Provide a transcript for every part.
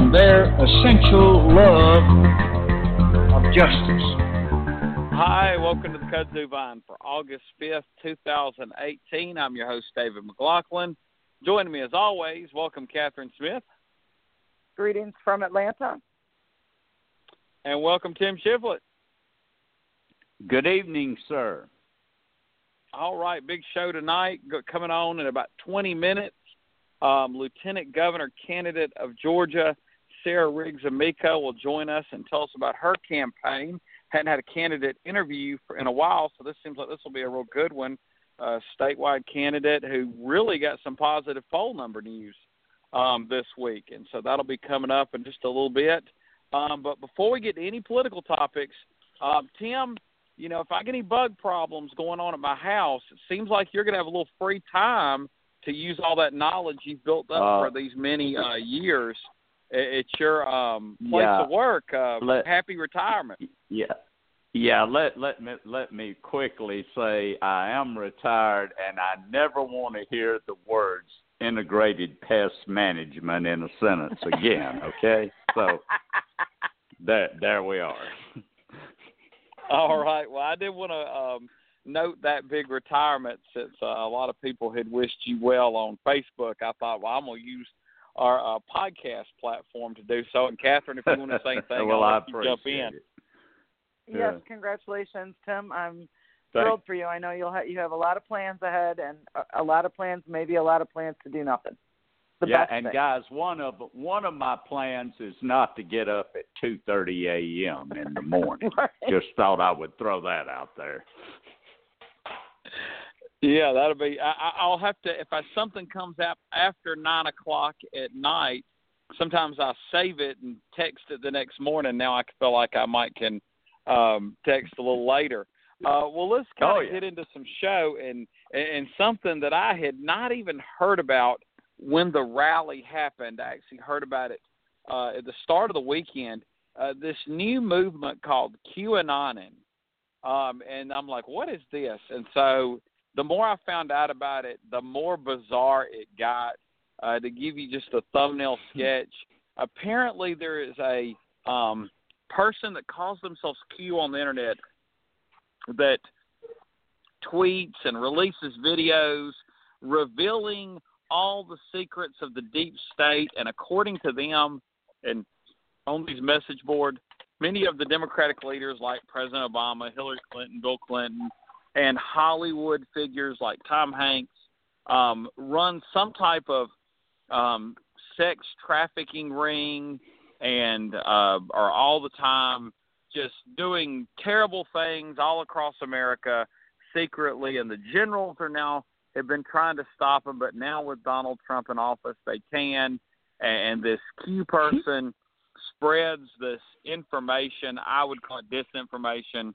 and their essential love of justice. Hi, welcome to the Kudzu Vine for August 5th, 2018. I'm your host, David McLaughlin. Joining me as always, welcome Catherine Smith. Greetings from Atlanta. And welcome Tim Shiflett. Good evening, sir. All right, big show tonight coming on in about 20 minutes. Um, Lieutenant Governor candidate of Georgia, Sarah Riggs Amico, will join us and tell us about her campaign. Hadn't had a candidate interview for, in a while, so this seems like this will be a real good one. Uh, statewide candidate who really got some positive poll number news um, this week, and so that'll be coming up in just a little bit. Um, but before we get to any political topics, um, Tim, you know, if I get any bug problems going on at my house, it seems like you're going to have a little free time to use all that knowledge you've built up uh, for these many uh, years at your um, place yeah, of work. Uh, let, happy retirement. Yeah. Yeah, let let me let me quickly say I am retired and I never want to hear the words integrated pest management in a sentence again, okay? So there there we are. All right. Well, I did want to um note that big retirement since uh, a lot of people had wished you well on Facebook. I thought, well, I'm going to use our uh, podcast platform to do so. And Catherine, if you want to say anything, well, I'll I let you jump in. It. Yes, congratulations, Tim. I'm thrilled for you. I know you'll ha- you have a lot of plans ahead, and a, a lot of plans, maybe a lot of plans to do nothing. The yeah, best and thing. guys, one of one of my plans is not to get up at two thirty a.m. in the morning. right. Just thought I would throw that out there. Yeah, that'll be. I, I'll have to if I something comes up after nine o'clock at night. Sometimes I save it and text it the next morning. Now I feel like I might can um, text a little later. Uh, well, let's kind of oh, yeah. get into some show and and something that I had not even heard about when the rally happened. I actually heard about it uh, at the start of the weekend. Uh, this new movement called QAnon, um, and I'm like, what is this? And so the more I found out about it, the more bizarre it got. Uh, to give you just a thumbnail sketch, apparently there is a um, person that calls themselves Q on the internet that tweets and releases videos revealing all the secrets of the deep state. And according to them, and on these message board, many of the Democratic leaders like President Obama, Hillary Clinton, Bill Clinton, and Hollywood figures like Tom Hanks um, run some type of um, sex trafficking ring and uh, are all the time just doing terrible things all across America secretly. And the generals are now have been trying to stop them, but now with Donald Trump in office, they can. And this Q person spreads this information. I would call it disinformation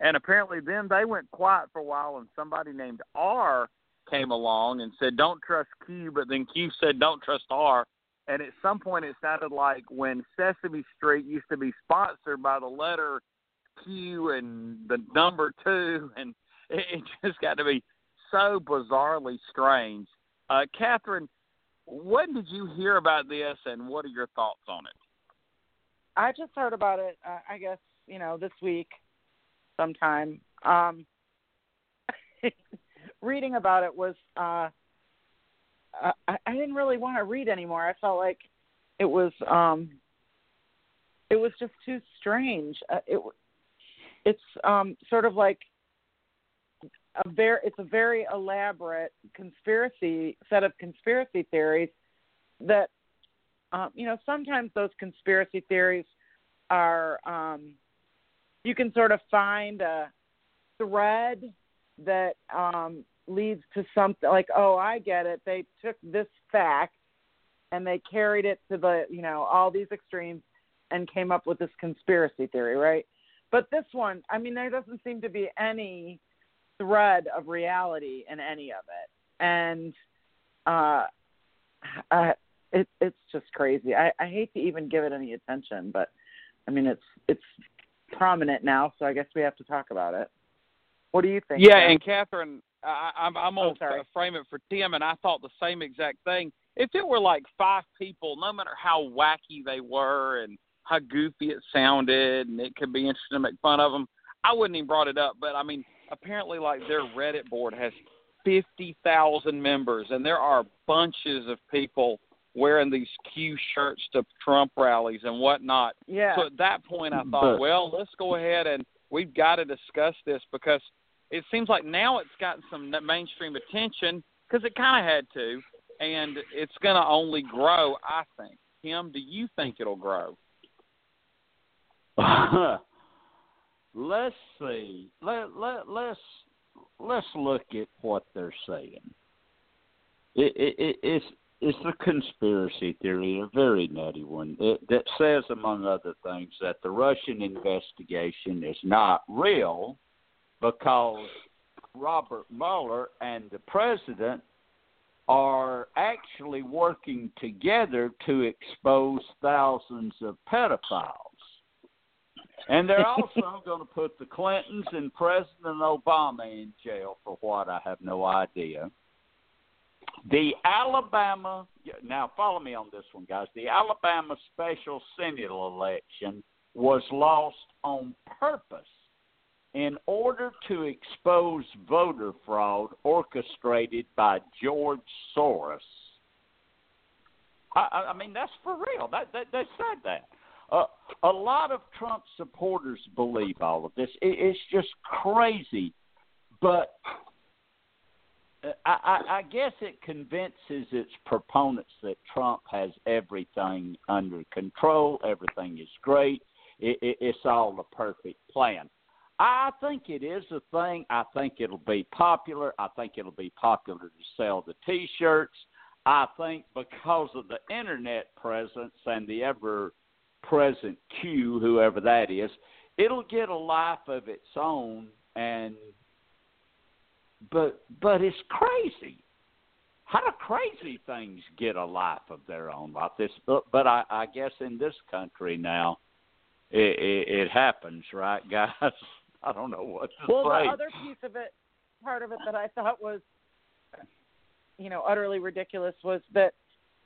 and apparently, then they went quiet for a while, and somebody named R came along and said, "Don't trust Q," but then Q said, "Don't trust R." And at some point, it sounded like when Sesame Street used to be sponsored by the letter Q and the number two, and it, just got to be so bizarrely strange. Uh, Catherine, when did you hear about this, and what are your thoughts on it? I just heard about it. Uh, I guess you know this week sometime. Um, reading about it was uh, I, I didn't really want to read anymore. I felt like it was um, it was just too strange. Uh, it it's um, sort of like a very it's a very elaborate conspiracy set of conspiracy theories that um, you know sometimes those conspiracy theories are um, you can sort of find a thread that um, leads to something like, oh, I get it. They took this fact and they carried it to the, you know, all these extremes, and came up with this conspiracy theory, right? But this one, I mean, there doesn't seem to be any thread of reality in any of it, and uh, uh, it, it's just crazy. I, I hate to even give it any attention, but I mean, it's it's prominent now, so I guess we have to talk about it. What do you think? Yeah, and Catherine, I, I'm I'm Oh, gonna frame it for Tim, and I thought the same exact thing. If it were like five people, no matter how wacky they were and how goofy it sounded, and it could be interesting to make fun of them, I wouldn't even brought it up. But I mean, apparently, like their Reddit board has fifty thousand members, and there are bunches of people wearing these Q shirts to Trump rallies and whatnot. yeah, So at that point, I thought, But- well, let's go ahead and we've got to discuss this because it seems like now it's gotten some n- mainstream attention because it kind of had to, and it's going to only grow. I think. Tim, do you think it'll grow? let's see. Let let let's let's look at what they're saying. It, it, it, it's it's a conspiracy theory, a very nutty one it, that says, among other things, that the Russian investigation is not real because Robert Mueller and the president are actually working together to expose thousands of pedophiles. And they're also going to put the Clintons and President Obama in jail for what I have no idea. The Alabama, now follow me on this one, guys. The Alabama special Senate election was lost on purpose in order to expose voter fraud orchestrated by George Soros. I, I- mean, that's for real. That, that they said that. Uh, a lot of Trump supporters believe all of this. It, it's just crazy, but I, I, guess it convinces its proponents that Trump has everything under control. Everything is great. It, it, it's all a perfect plan. I think it is a thing. I think it'll be popular. I think it'll be popular to sell the T-shirts. I think because of the internet presence and the ever present Q, whoever that is, it'll get a life of its own. And but but it's crazy. How do crazy things get a life of their own like this? But, but I, I guess in this country now, it, it, it happens, right, guys? I don't know what to Well, say. the other piece of it, part of it that I thought was, you know, utterly ridiculous was that,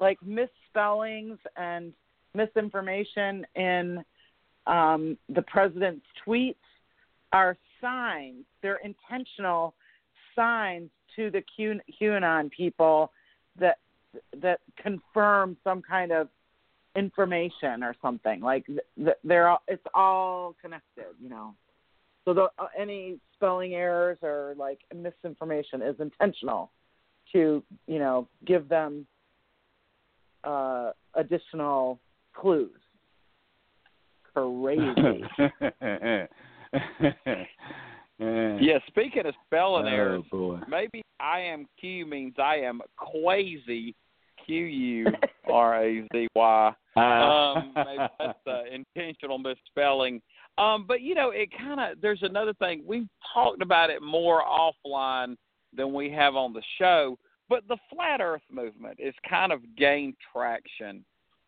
like, misspellings and misinformation in um, the president's tweets are signs. They're intentional signs to the Q, QAnon people that that confirm some kind of information or something. Like th- th- they're all, it's all connected, you know. So the, uh, any spelling errors or like misinformation is intentional to you know give them uh, additional clues. Crazy. Yeah. Speaking of spelling errors, Oh boy. maybe I am Q means I am quasi Q U R A Z Y. um, maybe that's uh, intentional misspelling. Um, but you know, it kind of there's another thing we've talked about it more offline than we have on the show. But the flat Earth movement has kind of gained traction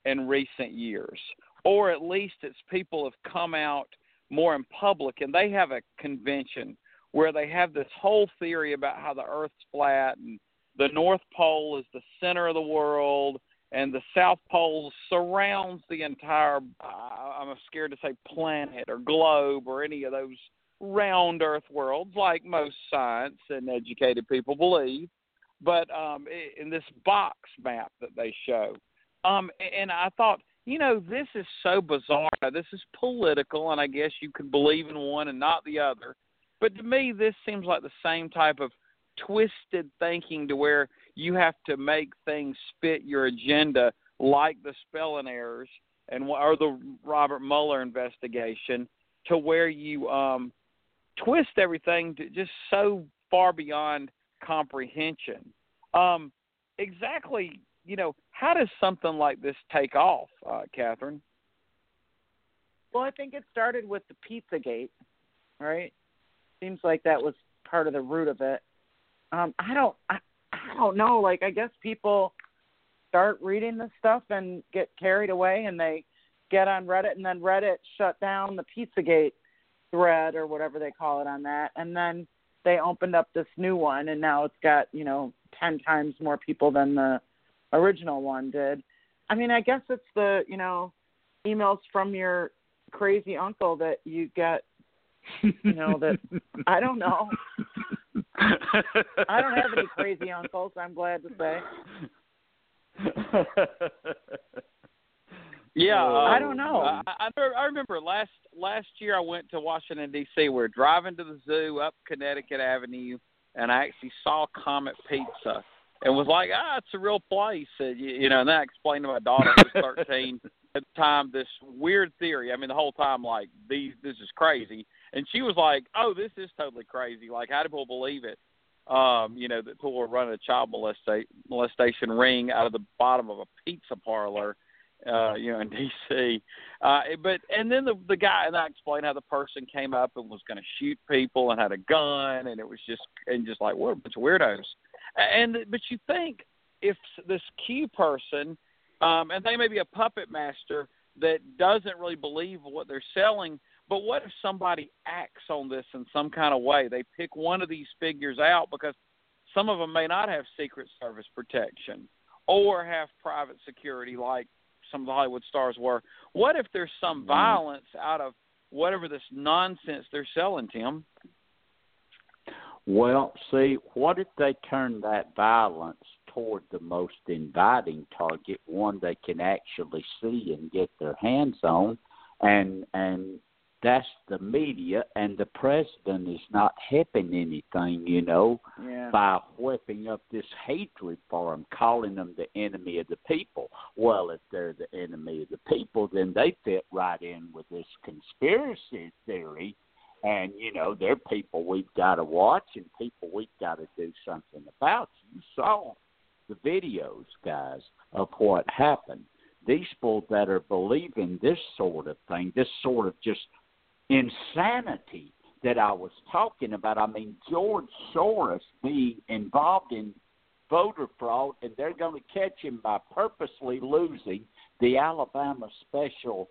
in recent years, or at least its people have come out more in public, and they have a convention where they have this whole theory about how the Earth's flat and the North Pole is the center of the world and the South Pole surrounds the entire, uh, I'm scared to say planet or globe or any of those round Earth worlds, like most science and educated people believe. But um, in this box map that they show, um, and I thought, you know, this is so bizarre. This is political, and I guess you can believe in one and not the other. But to me, this seems like the same type of twisted thinking to where you have to make things fit your agenda, like the spelling errors and or the Robert Mueller investigation, to where you um, twist everything to just so far beyond comprehension. Um, exactly, you know, how does something like this take off, uh, Catherine? Well, I think it started with the Pizzagate, right? Seems like that was part of the root of it. Um, I don't, I, I don't know. Like, I guess people start reading this stuff and get carried away, and they get on Reddit, and then Reddit shut down the Pizzagate thread or whatever they call it on that, and then they opened up this new one, and now it's got you know ten times more people than the original one did. I mean, I guess it's the you know emails from your crazy uncle that you get. You know that I don't know. I don't have any crazy uncles. I'm glad to say. Yeah, uh, I don't know. I, I, I remember last last year I went to Washington D.C. We were driving to the zoo up Connecticut Avenue, and I actually saw Comet Pizza and was like, ah, it's a real place. And, you, you know, and then I explained to my daughter who was 13 at the time this weird theory. I mean, the whole time like these this is crazy, and she was like, oh, this is totally crazy. Like, how do people believe it? Um, you know, that people were running a child molesta- molestation ring out of the bottom of a pizza parlor uh, you know, in D.C. Uh, but and then the the guy and I explained how the person came up and was going to shoot people and had a gun, and it was just and just like what a bunch of weirdos. And but you think if this key person, um, and they may be a puppet master that doesn't really believe what they're selling. But what if somebody acts on this in some kind of way? They pick one of these figures out because some of them may not have Secret Service protection or have private security like some of the Hollywood stars were. What if there's some mm-hmm. violence out of whatever this nonsense they're selling, Tim? Well, see, what if they turn that violence toward the most inviting target, one they can actually see and get their hands on, and and that's the media, and the president is not helping anything, you know, yeah. by whipping up this hatred for them, calling them the enemy of the people. Well, if they're the enemy of the people, then they fit right in with this conspiracy theory. And, you know, they're people we've got to watch and people we've got to do something about. You saw the videos, guys, of what happened. These people that are believing this sort of thing, this sort of just – insanity that I was talking about. I mean, George Soros being involved in voter fraud, and they're going to catch him by purposely losing the Alabama special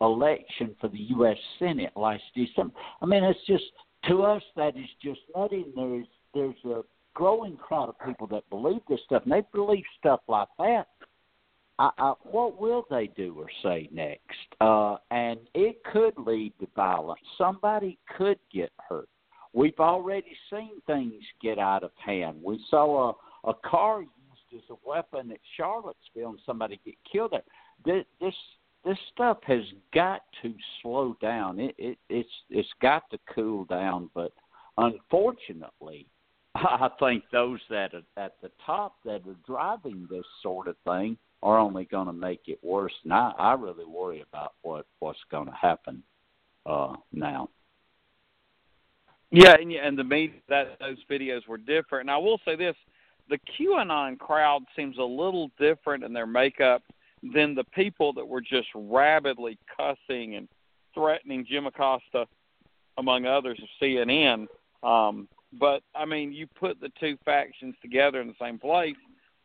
election for the U.S. Senate last December. I mean, it's just to us that is just nutty. There's there's a growing crowd of people that believe this stuff, and they believe stuff like that. I, I, what will they do or say next? Uh, and it could lead to violence. Somebody could get hurt. We've already seen things get out of hand. We saw a, a car used as a weapon at Charlottesville and somebody get killed there. This this, this stuff has got to slow down. It, it it's it's got to cool down. But unfortunately, I think those that are at the top that are driving this sort of thing are only going to make it worse. And I, I really worry about what what's going to happen uh, now. Yeah, and and the media that those videos were different. And I will say this: the QAnon crowd seems a little different in their makeup than the people that were just rabidly cussing and threatening Jim Acosta, among others, of CNN. Um, but I mean, you put the two factions together in the same place.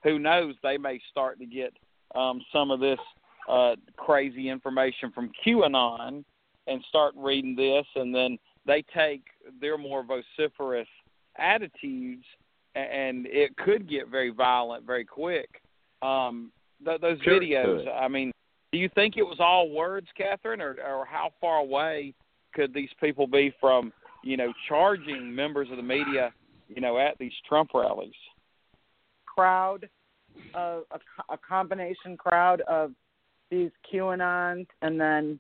Who knows? They may start to get um, some of this uh, crazy information from QAnon and start reading this, and then they take their more vociferous attitudes, and it could get very violent very quick. Um, th- those sure videos, I mean, do you think it was all words, Catherine, or, or how far away could these people be from, you know, charging members of the media, you know, at these Trump rallies? Crowd a, a, a combination crowd of these QAnon and then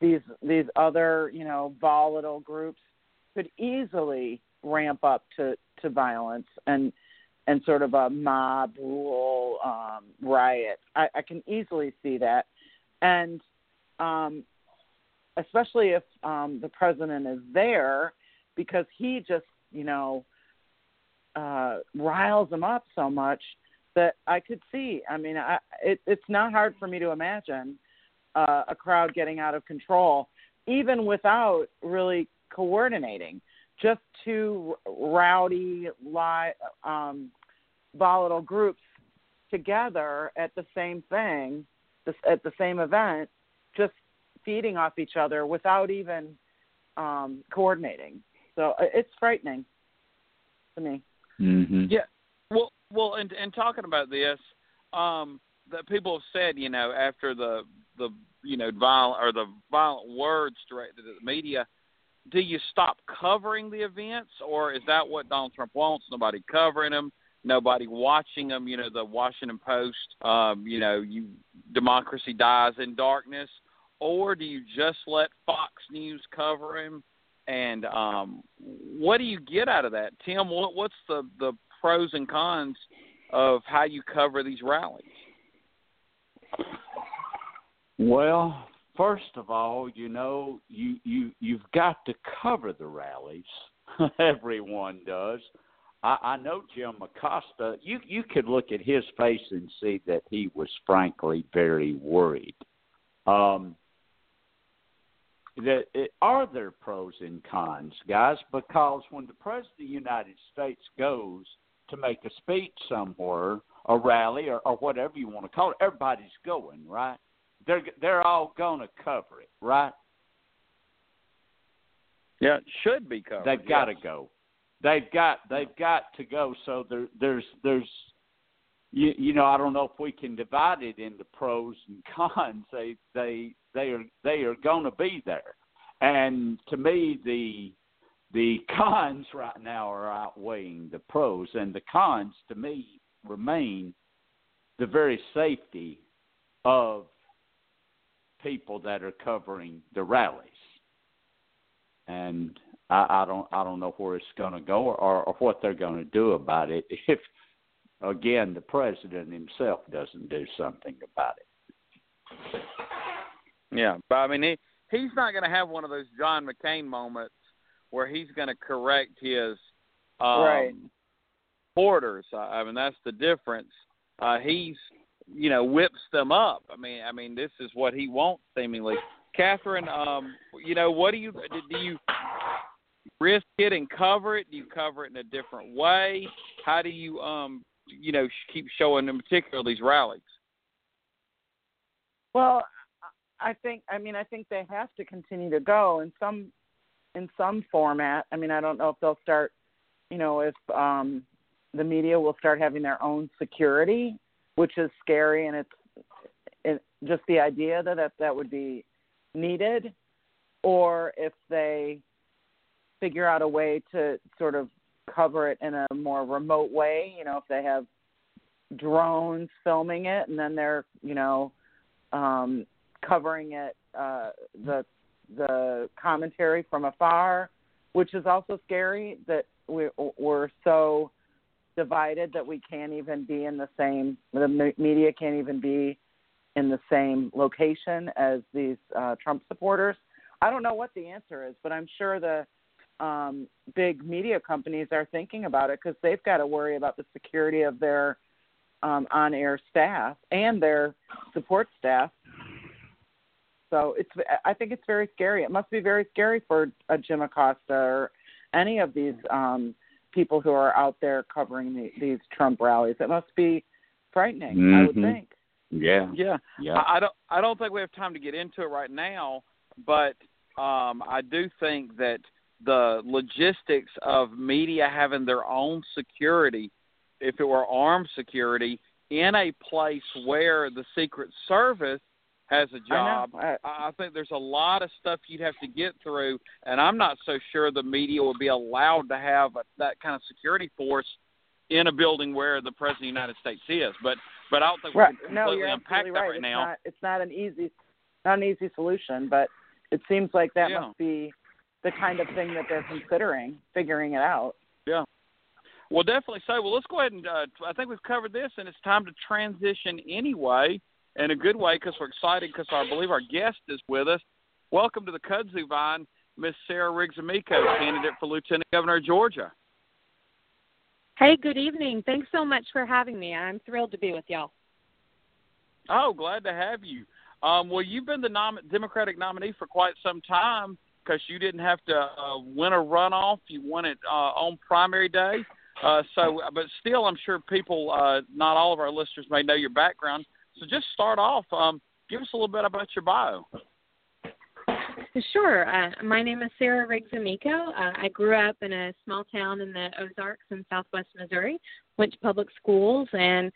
these these other you know volatile groups could easily ramp up to to violence and and sort of a mob rule um, riot. I, I can easily see that, and um, especially if um, the president is there, because he just you know uh, riles them up so much that I could see. I mean, I, it, it's not hard for me to imagine uh, a crowd getting out of control. even without really coordinating. Just two rowdy, li- um, volatile groups together at the same thing, at the same event, just feeding off each other without even um, coordinating. So uh, it's frightening to me. Mm-hmm. Yeah. Well, well, and and talking about this, um, that people have said, you know, after the the you know violent or the violent words directed at the media, do you stop covering the events, or is that what Donald Trump wants? Nobody covering them, nobody watching them. You know, the Washington Post, um, you know, you democracy dies in darkness, or do you just let Fox News cover him? And um, what do you get out of that, Tim? What, what's the the pros and cons of how you cover these rallies? Well, first of all, you know, you you you've got to cover the rallies. Everyone does. I, I know Jim Acosta. You you could look at his face and see that he was frankly very worried. Um, that it, are there pros and cons, guys? Because when the president of the United States goes to make a speech somewhere, a rally, or, or whatever you want to call it, everybody's going, right? They're they're all going to cover it, right? Yeah, it should be covered. They've yes. got to go. They've got they've got to go. So there there's there's you you know I don't know if we can divide it into pros and cons. They they they are they are going to be there, and to me the the cons right now are outweighing the pros, and the cons to me remain the very safety of people that are covering the rallies, and I, I don't I don't know where it's going to go or, or, or what they're going to do about it if again the president himself doesn't do something about it. Yeah, but I mean he he's not going to have one of those John McCain moments where he's going to correct his um, Right. orders. I I mean that's the difference. Uh, he's you know whips them up. I mean I mean this is what he wants seemingly. Catherine, um, you know what do you do? You risk it and cover it? Do you cover it in a different way? How do you um you know keep showing in particular these rallies? Well, I think I mean I think they have to continue to go in some in some format. I mean I don't know if they'll start, you know, if um the media will start having their own security, which is scary and it's it, just the idea that, that that would be needed or if they figure out a way to sort of cover it in a more remote way, you know, if they have drones filming it and then they're, you know, um covering it uh the the commentary from afar which is also scary that we we're so divided that we can't even be in the same the me- media can't even be in the same location as these uh Trump supporters I don't know what the answer is but I'm sure the um big media companies are thinking about it cuz they've got to worry about the security of their um on air staff and their support staff so it's I think it's very scary. It must be very scary for a Jim Acosta or any of these um people who are out there covering the, these Trump rallies. It must be frightening, I would Mhm. think. Yeah, Yeah, yeah. I, I don't. I don't think we have time to get into it right now, but um, I do think that the logistics of media having their own security, if it were armed security, in a place where the Secret Service has a job, I. I, I think there's a lot of stuff you'd have to get through, and I'm not so sure the media would be allowed to have a, that kind of security force in a building where the president of the United States is. But but I don't think right. we can completely you're unpack that right. right it's now. not it's not an easy not an easy solution, but it seems like that Yeah. must be the kind of thing that they're considering, figuring it out. Yeah. Well, definitely so. Well, let's go ahead and uh, I think we've covered this, and it's time to transition anyway, in a good way, because we're excited because I believe our guest is with us. Welcome to the Kudzu Vine, Miss Sarah Riggs Amico, candidate for Lieutenant Governor of Georgia. Hey, good evening. Thanks so much for having me. I'm thrilled to be with y'all. Oh, glad to have you. Um, well, you've been the nom- Democratic nominee for quite some time because you didn't have to uh, win a runoff. You won it uh, on primary day. Uh, so, but still, I'm sure people, uh, not all of our listeners, may know your background. So, just start off. Um, give us a little bit about your bio. Sure. Uh, my name is Sarah Riggs Amico. Uh, I grew up in a small town in the Ozarks in southwest Missouri, went to public schools, and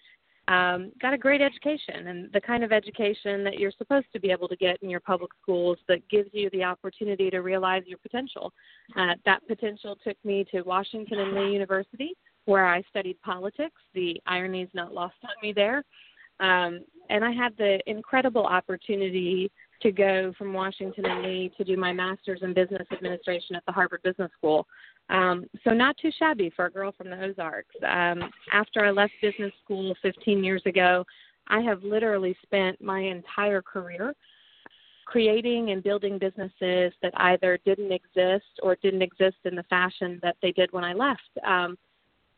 um, got a great education and the kind of education that you're supposed to be able to get in your public schools that gives you the opportunity to realize your potential. Uh, that potential took me to Washington and Lee University, where I studied politics. The irony is not lost on me there. Um, and I had the incredible opportunity to go from Washington and Lee to do my master's in business administration at the Harvard Business School. Um, so not too shabby for a girl from the Ozarks. Um, after I left business school 15 years ago, I have literally spent my entire career creating and building businesses that either didn't exist or didn't exist in the fashion that they did when I left. Um,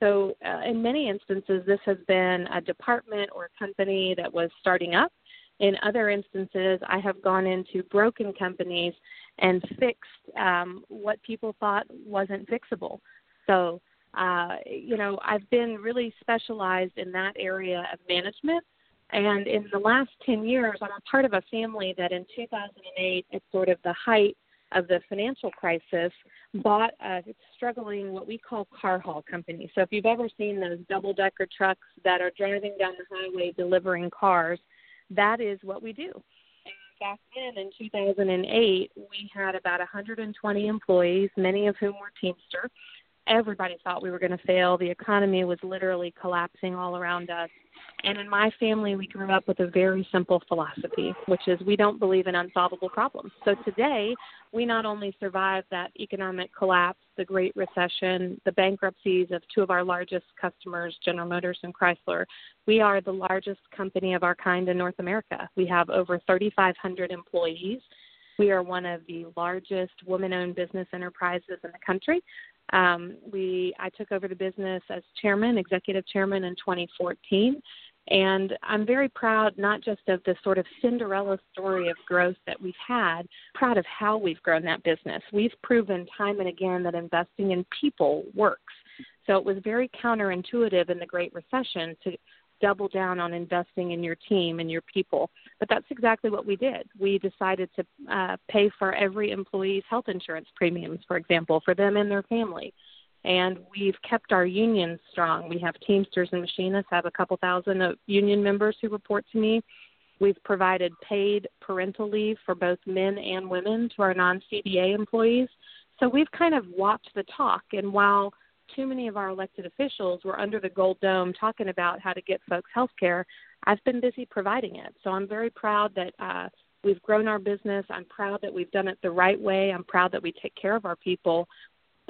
so, uh, in many instances, this has been a department or a company that was starting up in other instances, I have gone into broken companies and fixed um, what people thought wasn't fixable. So, uh, you know, I've been really specialized in that area of management. And in the last 10 years, I'm a part of a family that in 2008, at sort of the height of the financial crisis, bought a struggling, what we call car haul company. So if you've ever seen those double decker trucks that are driving down the highway delivering cars, that is what we do. And back then in 2008, we had about 120 employees, many of whom were Teamster. Everybody thought we were going to fail. The economy was literally collapsing all around us. And in my family, we grew up with a very simple philosophy, which is we don't believe in unsolvable problems. So today, we not only survived that economic collapse, the Great Recession, the bankruptcies of two of our largest customers, General Motors and Chrysler, we are the largest company of our kind in North America. We have over 3,500 employees. We are one of the largest woman owned business enterprises in the country. Um, we I took over the business as chairman, executive chairman in 2014, and I'm very proud not just of the sort of Cinderella story of growth that we've had, proud of how we've grown that business. We've proven time and again that investing in people works. So it was very counterintuitive in the Great Recession to double down on investing in your team and your people. But that's exactly what we did. We decided to uh, pay for every employee's health insurance premiums, for example, for them and their family and we've kept our unions strong. We have Teamsters and machinists, have a couple thousand of union members who report to me. We've provided paid parental leave for both men and women to our non CBA employees. So we've kind of walked the talk. And while too many of our elected officials were under the gold dome talking about how to get folks health care, I've been busy providing it. So I'm very proud that uh, we've grown our business. I'm proud that we've done it the right way. I'm proud that we take care of our people.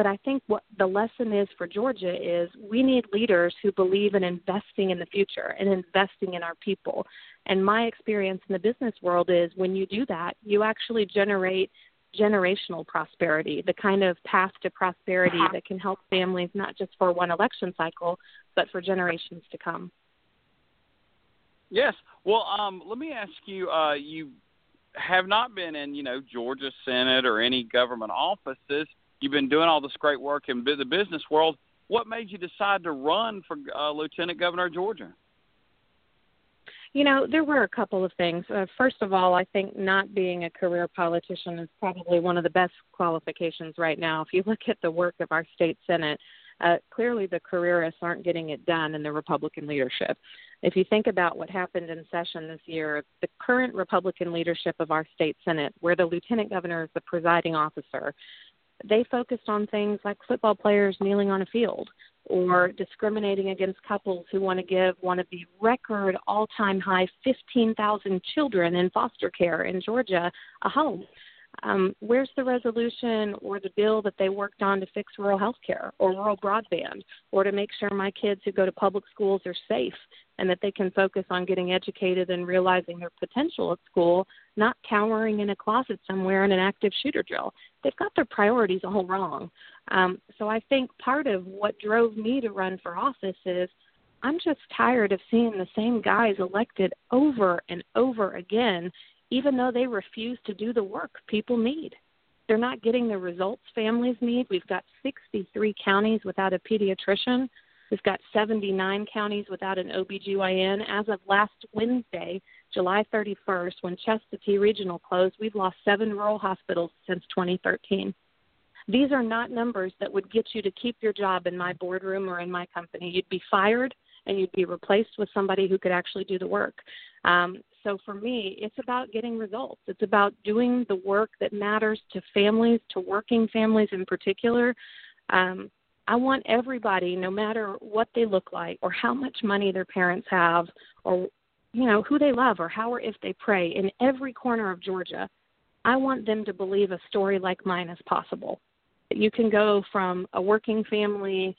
But I think what the lesson is for Georgia is we need leaders who believe in investing in the future and investing in our people. And my experience in the business world is when you do that, you actually generate generational prosperity, the kind of path to prosperity uh-huh. that can help families not just for one election cycle, but for generations to come. Yes. Well, um, let me ask you. Uh, you have not been in, you know, Georgia Senate or any government offices. You've been doing all this great work in the business world. What made you decide to run for uh, Lieutenant Governor of Georgia? You know, there were a couple of things. Uh, first of all, I think not being a career politician is probably one of the best qualifications right now. If you look at the work of our state senate, uh, clearly the careerists aren't getting it done in the Republican leadership. If you think about what happened in session this year, the current Republican leadership of our state senate, where the lieutenant governor is the presiding officer, they focused on things like football players kneeling on a field or discriminating against couples who want to give one of the record all time high 15,000 children in foster care in Georgia a home. Um, where's the resolution or the bill that they worked on to fix rural health care or rural broadband or to make sure my kids who go to public schools are safe and that they can focus on getting educated and realizing their potential at school, not cowering in a closet somewhere in an active shooter drill. They've got their priorities all wrong. Um, so I think part of what drove me to run for office is I'm just tired of seeing the same guys elected over and over again even though they refuse to do the work people need. They're not getting the results families need. We've got 63 counties without a pediatrician. We've got 79 counties without an OBGYN. As of last Wednesday, July 31st, when Chestatee Regional closed, we've lost seven rural hospitals since 2013. These are not numbers that would get you to keep your job in my boardroom or in my company. You'd be fired and you'd be replaced with somebody who could actually do the work. Um, so for me, it's about getting results. It's about doing the work that matters to families, to working families in particular. Um, I want everybody, no matter what they look like or how much money their parents have or you know who they love or how or if they pray in every corner of Georgia. I want them to believe a story like mine is possible. That you can go from a working family,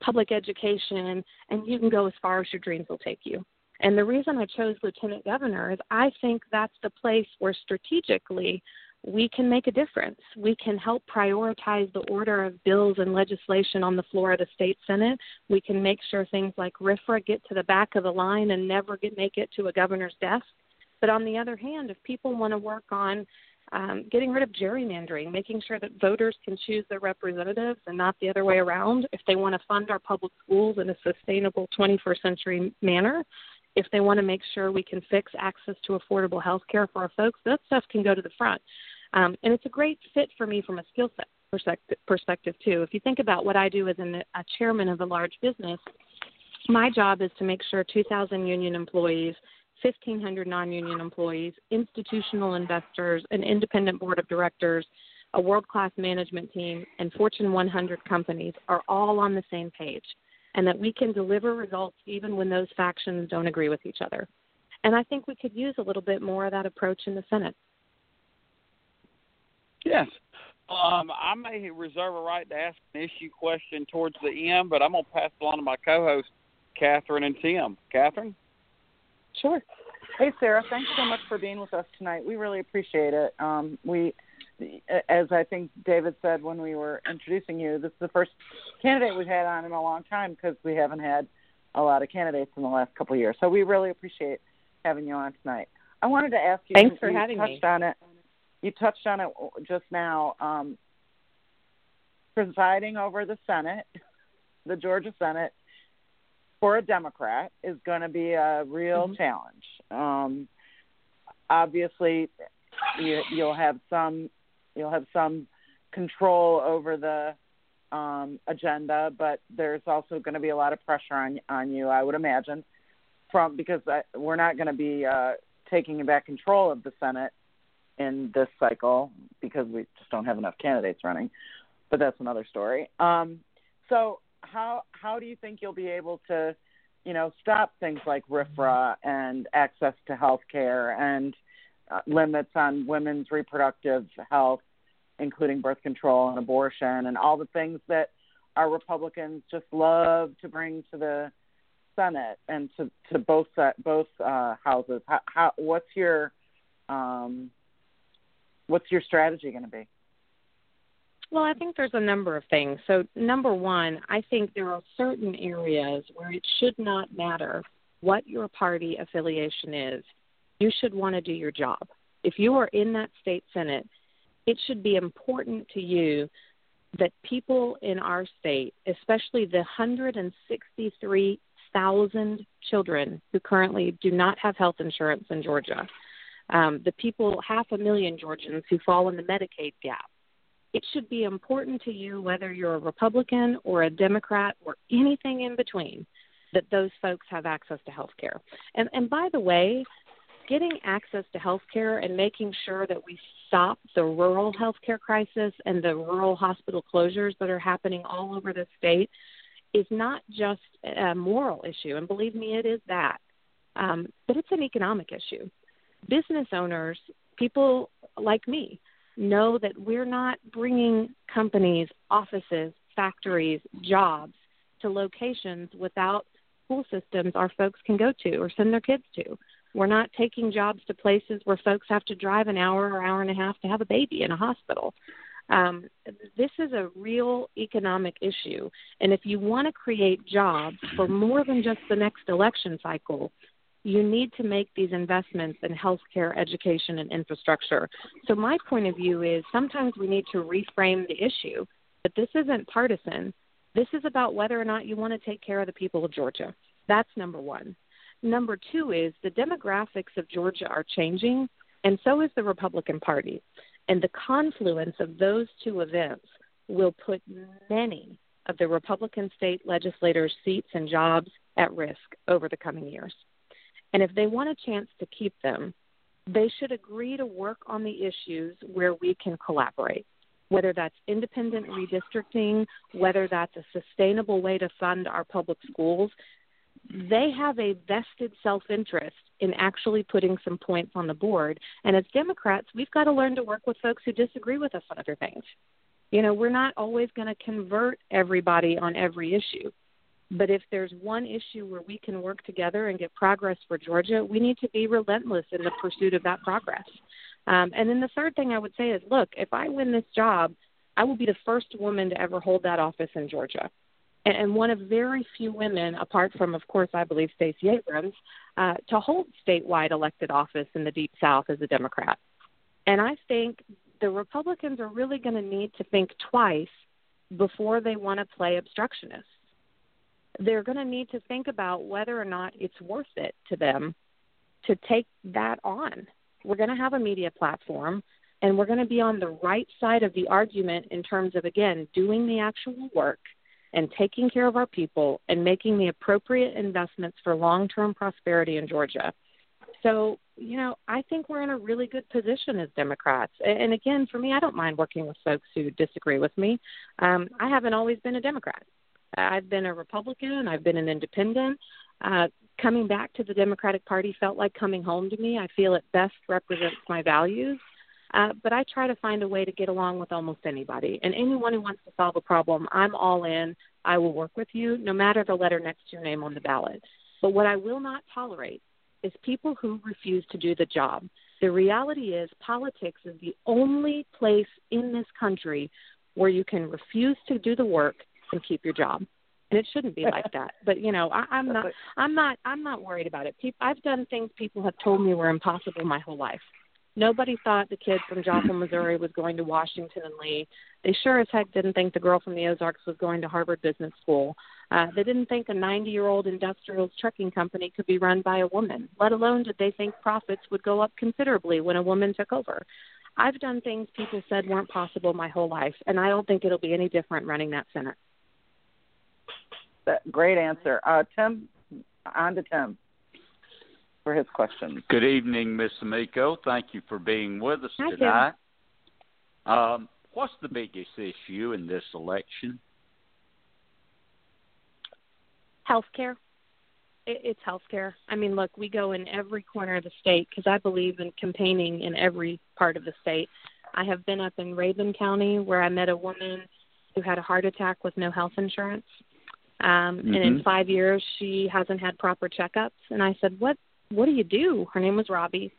public education, and and you can go as far as your dreams will take you. And the reason I chose lieutenant governor is I think that's the place where strategically we can make a difference. We can help prioritize the order of bills and legislation on the floor of the state senate. We can make sure things like RFRA get to the back of the line and never get make it to a governor's desk. But on the other hand, if people want to work on um, getting rid of gerrymandering, making sure that voters can choose their representatives and not the other way around, if they want to fund our public schools in a sustainable 21st century manner, if they want to make sure we can fix access to affordable health care for our folks, that stuff can go to the front. Um, and it's a great fit for me from a skill set perspective, too. If you think about what I do as an, a chairman of a large business, my job is to make sure 2,000 union employees, 1,500 non-union employees, institutional investors, an independent board of directors, a world-class management team, and Fortune 100 companies are all on the same page, and that we can deliver results even when those factions don't agree with each other. And I think we could use a little bit more of that approach in the Senate. Yes. Um, I may reserve a right to ask an issue question towards the end, but I'm going to pass it on to my co-host, Catherine and Tim. Catherine? Sure. Hey, Sarah. Thanks so much for being with us tonight. We really appreciate it. Um, we, as I think David said when we were introducing you, this is the first candidate we've had on in a long time because we haven't had a lot of candidates in the last couple of years. So we really appreciate having you on tonight. I wanted to ask you. Thanks for you having touched me. on it you touched on it just now. Um, presiding over the Senate, the Georgia Senate, for a Democrat is going to be a real mm-hmm. challenge. Um, obviously, you, you'll have some you'll have some control over the um, agenda, but there's also going to be a lot of pressure on on you, I would imagine, from because I, we're not going to be uh, taking back control of the Senate in this cycle because we just don't have enough candidates running. But that's another story. Um, so how how do you think you'll be able to, you know, stop things like RFRA and access to health care and uh, limits on women's reproductive health, including birth control and abortion and all the things that our Republicans just love to bring to the Senate and to to both both uh, houses. How, how what's your um, what's your strategy going to be? Well, I think there's a number of things. So, number one, I think there are certain areas where it should not matter what your party affiliation is. You should want to do your job. If you are in that state senate, it should be important to you that people in our state, especially the 163,000 children who currently do not have health insurance in Georgia, um, the people, half a million Georgians who fall in the Medicaid gap. It should be important to you, whether you're a Republican or a Democrat or anything in between, that those folks have access to health care. And, and by the way, getting access to health care and making sure that we stop the rural health care crisis and the rural hospital closures that are happening all over the state is not just a moral issue. And believe me, it is that. Um, but it's an economic issue business owners, people like me, know that we're not bringing companies, offices, factories, jobs to locations without school systems our folks can go to or send their kids to. We're not taking jobs to places where folks have to drive an hour or hour and a half to have a baby in a hospital. Um, this is a real economic issue. And if you want to create jobs for more than just the next election cycle, you need to make these investments in healthcare, education, and infrastructure. So, my point of view is sometimes we need to reframe the issue, but this isn't partisan. This is about whether or not you want to take care of the people of Georgia. That's number one. Number two is the demographics of Georgia are changing, and so is the Republican Party. And the confluence of those two events will put many of the Republican state legislators' seats and jobs at risk over the coming years. And if they want a chance to keep them, they should agree to work on the issues where we can collaborate, whether that's independent redistricting, whether that's a sustainable way to fund our public schools. They have a vested self interest in actually putting some points on the board. And as Democrats, we've got to learn to work with folks who disagree with us on other things. You know, we're not always going to convert everybody on every issue. But if there's one issue where we can work together and get progress for Georgia, we need to be relentless in the pursuit of that progress. Um, and then the third thing I would say is look, if I win this job, I will be the first woman to ever hold that office in Georgia. And, and one of very few women, apart from, of course, I believe Stacey Abrams, uh, to hold statewide elected office in the Deep South as a Democrat. And I think the Republicans are really going to need to think twice before they want to play obstructionist they're going to need to think about whether or not it's worth it to them to take that on. We're going to have a media platform and we're going to be on the right side of the argument in terms of, again, doing the actual work and taking care of our people and making the appropriate investments for long term prosperity in Georgia. So, you know, I think we're in a really good position as Democrats. And again, for me, I don't mind working with folks who disagree with me. Um, I haven't always been a Democrat. I've been a Republican. I've been an independent. Uh, coming back to the Democratic Party felt like coming home to me. I feel it best represents my values. Uh, but I try to find a way to get along with almost anybody. And anyone who wants to solve a problem, I'm all in. I will work with you, no matter the letter next to your name on the ballot. But what I will not tolerate is people who refuse to do the job. The reality is, politics is the only place in this country where you can refuse to do the work and keep your job. And it shouldn't be like that. But you know, I, I'm not. I'm not. I'm not worried about it. People, I've done things people have told me were impossible my whole life. Nobody thought the kid from Joplin, Missouri was going to Washington and Lee. They sure as heck didn't think the girl from the Ozarks was going to Harvard Business School. Uh, they didn't think a 90 year old industrial trucking company could be run by a woman, let alone did they think profits would go up considerably when a woman took over. I've done things people said weren't possible my whole life, and I don't think it'll be any different running that Senate that great answer. Uh, Tim, on to Tim for his question. Good evening, Miss Amico. Thank you for being with us Hi, tonight. Um, what's the biggest issue in this election? Healthcare. It, it's healthcare. I mean, look, we go in every corner of the state because I believe in campaigning in every part of the state. I have been up in Rabun County where I met a woman who had a heart attack with no health insurance um mm-hmm. and in 5 years she hasn't had proper checkups. And I said what what do you do? Her name was Robbie.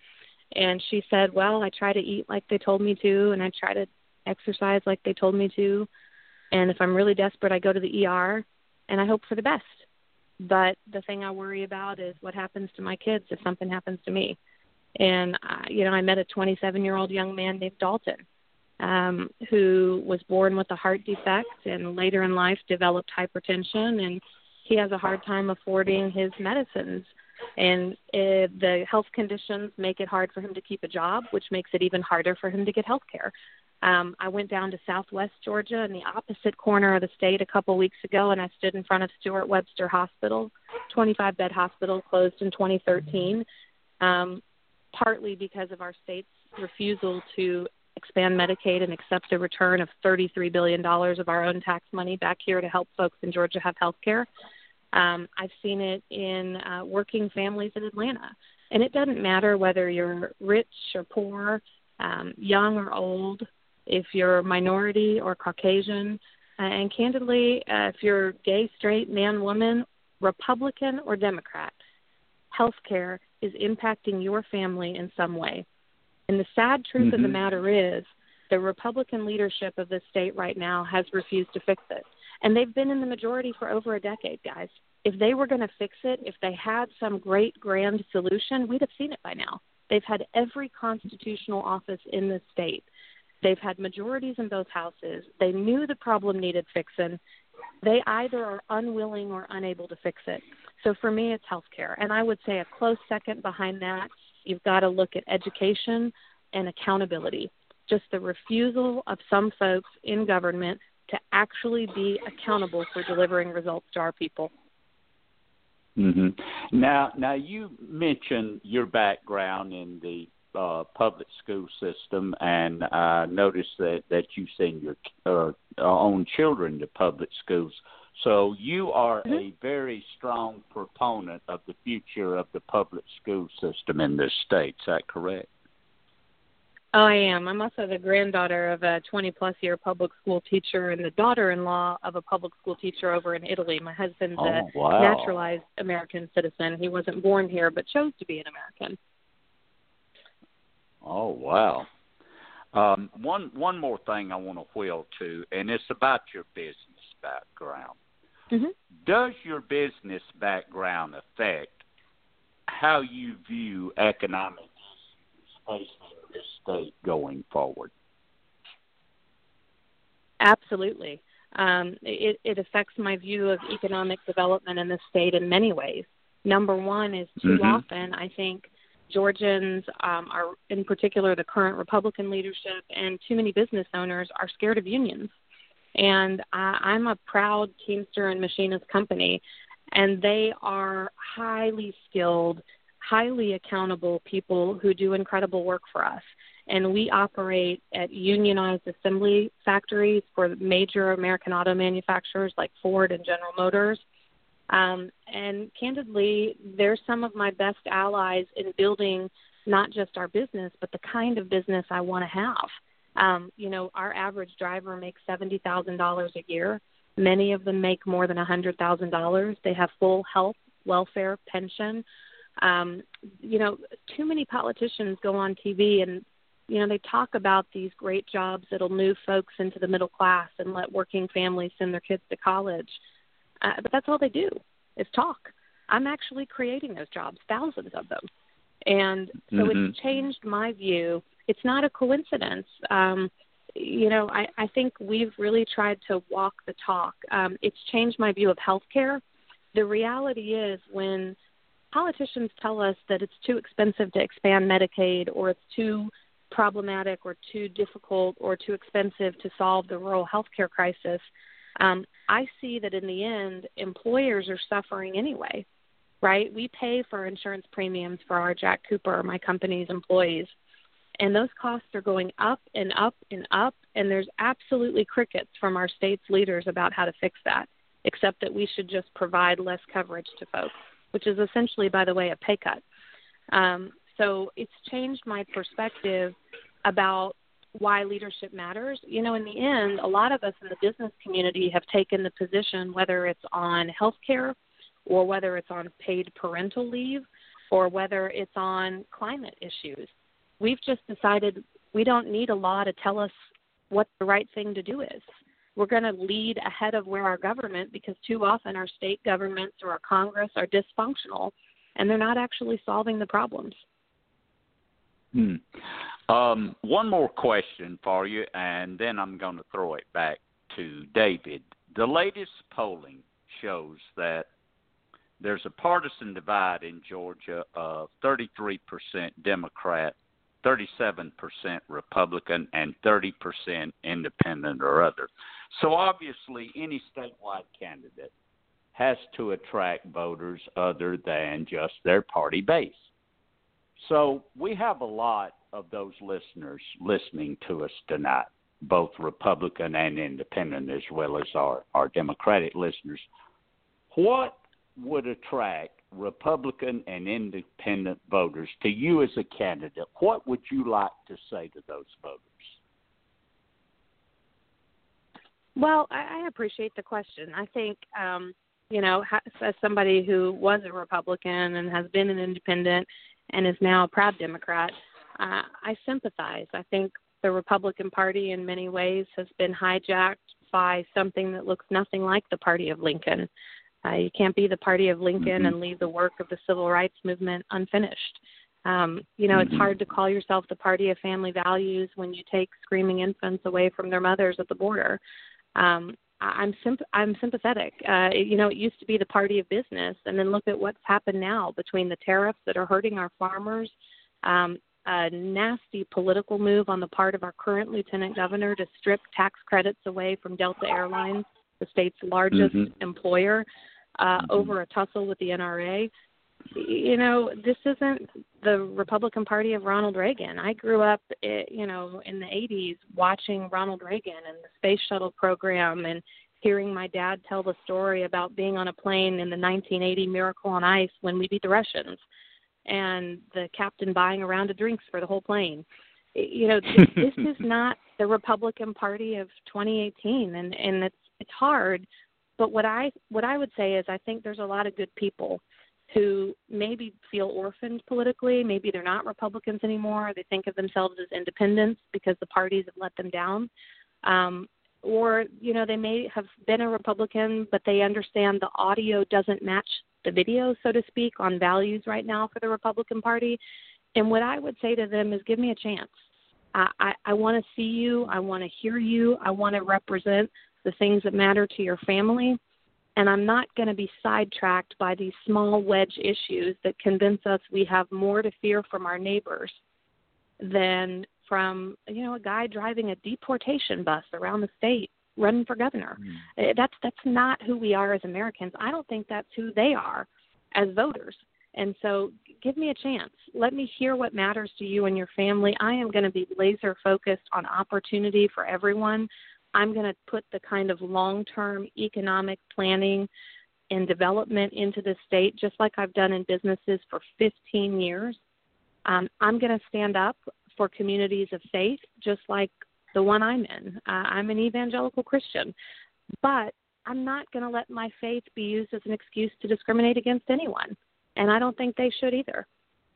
And she said well I try to eat like they told me to and I try to exercise like they told me to. And if I'm really desperate I go to the ER and I hope for the best. But the thing I worry about is what happens to my kids if something happens to me. And uh, you know I met a 27 year old young man named Dalton um, who was born with a heart defect and later in life developed hypertension, and he has a hard time affording his medicines. And uh, the health conditions make it hard for him to keep a job, which makes it even harder for him to get health care. Um, I went down to Southwest Georgia in the opposite corner of the state a couple weeks ago, and I stood in front of Stewart Webster Hospital, 25 bed hospital, closed in 2013, um, partly because of our state's refusal to expand Medicaid and accept a return of $33 billion of our own tax money back here to help folks in Georgia have health care. Um, I've seen it in uh, working families in Atlanta. And it doesn't matter whether you're rich or poor, um, young or old, if you're minority or Caucasian, uh, and candidly, uh, if you're gay, straight, man, woman, Republican, or Democrat, health care is impacting your family in some way. And the sad truth mm-hmm. of the mm-hmm. matter is, the Republican leadership of the state right now has refused to fix it. And they've been in the majority for over a decade, guys. if they were going to fix it, if they had some great grand solution, we'd have seen it by now. They've had every constitutional office in the state. They've had majorities in both houses. They knew the problem needed fixing. They either are unwilling or unable to fix it. So for me, it's health care. And I would say a close second behind that, you've got to look at education and accountability. Just the refusal of some folks in government to actually be accountable for delivering results to our people. hmm Now, now you mentioned your background in the uh, public school system, and I noticed that that you send your uh, own children to public schools. So you are mm-hmm. a very strong proponent of the future of the public school system in this state. Is that correct? Oh, I am. I'm also the granddaughter of a 20 plus year public school teacher and the daughter in law of a public school teacher over in Italy. My husband's oh, a wow. naturalized American citizen. He wasn't born here but chose to be an American. Oh, wow. Um, one one more thing I want to wheel to, and it's about your business background. Mm-hmm. Does your business background affect how you view economic issues facing this state going forward? Absolutely. Um, it, it affects my view of economic development in the state in many ways. Number one is too mm-hmm. often, I think, Georgians um, are, in particular, the current Republican leadership and too many business owners are scared of unions. And I, I'm a proud Teamster and Machinist company, and they are highly skilled, highly accountable people who do incredible work for us. And we operate at unionized assembly factories for major American auto manufacturers like Ford and General Motors. Um, and candidly, they're some of my best allies in building not just our business, but the kind of business I want to have. Um, you know, our average driver makes seventy thousand dollars a year. Many of them make more than a hundred thousand dollars. They have full health, welfare, pension. Um, you know, too many politicians go on TV and you know they talk about these great jobs that'll move folks into the middle class and let working families send their kids to college. Uh, but that's all they do is talk. I'm actually creating those jobs, thousands of them. And so mm-hmm. it's changed my view it's not a coincidence. Um, you know, I, I think we've really tried to walk the talk. Um, it's changed my view of healthcare. The reality is when politicians tell us that it's too expensive to expand Medicaid or it's too problematic or too difficult or too expensive to solve the rural healthcare crisis, um, I see that in the end, employers are suffering anyway, right? We pay for insurance premiums for our Jack Cooper, my company's employees and those costs are going up and up and up and there's absolutely crickets from our state's leaders about how to fix that except that we should just provide less coverage to folks which is essentially by the way a pay cut. Um, so it's changed my perspective about why leadership matters. You know in the end a lot of us in the business community have taken the position whether it's on health care or whether it's on paid parental leave or whether it's on climate issues we've just decided we don't need a law to tell us what the right thing to do is. We're going to lead ahead of where our government, because too often our state governments or our Congress are dysfunctional and they're not actually solving the problems. Hmm. Um, one more question for you, and then I'm going to throw it back to David. The latest polling shows that there's a partisan divide in Georgia of 33% Democrat, 37% Republican, and 30% independent or other. So obviously, any statewide candidate has to attract voters other than just their party base. So we have a lot of those listeners listening to us tonight, both Republican and independent, as well as our, our Democratic listeners. What would attract Republican and independent voters to you as a candidate, what would you like to say to those voters? Well, I, appreciate the question. I think, um, you know, as somebody who was a Republican and has been an independent and is now a proud Democrat, uh, I sympathize. I think the Republican Party, in many ways, has been hijacked by something that looks nothing like the party of Lincoln Uh, you can't be the party of Lincoln mm-hmm. and leave the work of the civil rights movement unfinished. Um, you know, mm-hmm. it's hard to call yourself the party of family values when you take screaming infants away from their mothers at the border. Um, I'm symp- I'm sympathetic. Uh, it, you know, it used to be the party of business, and then look at what's happened now between the tariffs that are hurting our farmers, um, a nasty political move on the part of our current lieutenant governor to strip tax credits away from Delta Airlines, the state's largest mm-hmm. employer, uh, mm-hmm. over a tussle with the NRA you know, this isn't the Republican Party of Ronald Reagan. I grew up, eh, you know, in the 80s watching Ronald Reagan and the space shuttle program and hearing my dad tell the story about being on a plane in the 1980 Miracle on Ice when we beat the Russians and the captain buying a round of drinks for the whole plane. You know, this, this is not the Republican Party of 2018 and and it's it's hard, but what I what I would say is I think there's a lot of good people who maybe feel orphaned politically. Maybe they're not Republicans anymore. They think of themselves as independents because the parties have let them down. Um, or, you know, they may have been a Republican, but they understand the audio doesn't match the video, so to speak, on values right now for the Republican Party. And what I would say to them is give me a chance. I, I, I want to see you. I want to hear you. I want to represent the things that matter to your family and I'm not going to be sidetracked by these small wedge issues that convince us we have more to fear from our neighbors than from you know a guy driving a deportation bus around the state running for governor. Mm. That's that's not who we are as Americans. I don't think that's who they are as voters. And so give me a chance. Let me hear what matters to you and your family. I am going to be laser focused on opportunity for everyone. I'm going to put the kind of long term economic planning and development into the state, just like I've done in businesses for 15 years. Um, I'm going to stand up for communities of faith, just like the one I'm in. Uh, I'm an evangelical Christian, but I'm not going to let my faith be used as an excuse to discriminate against anyone, and I don't think they should either.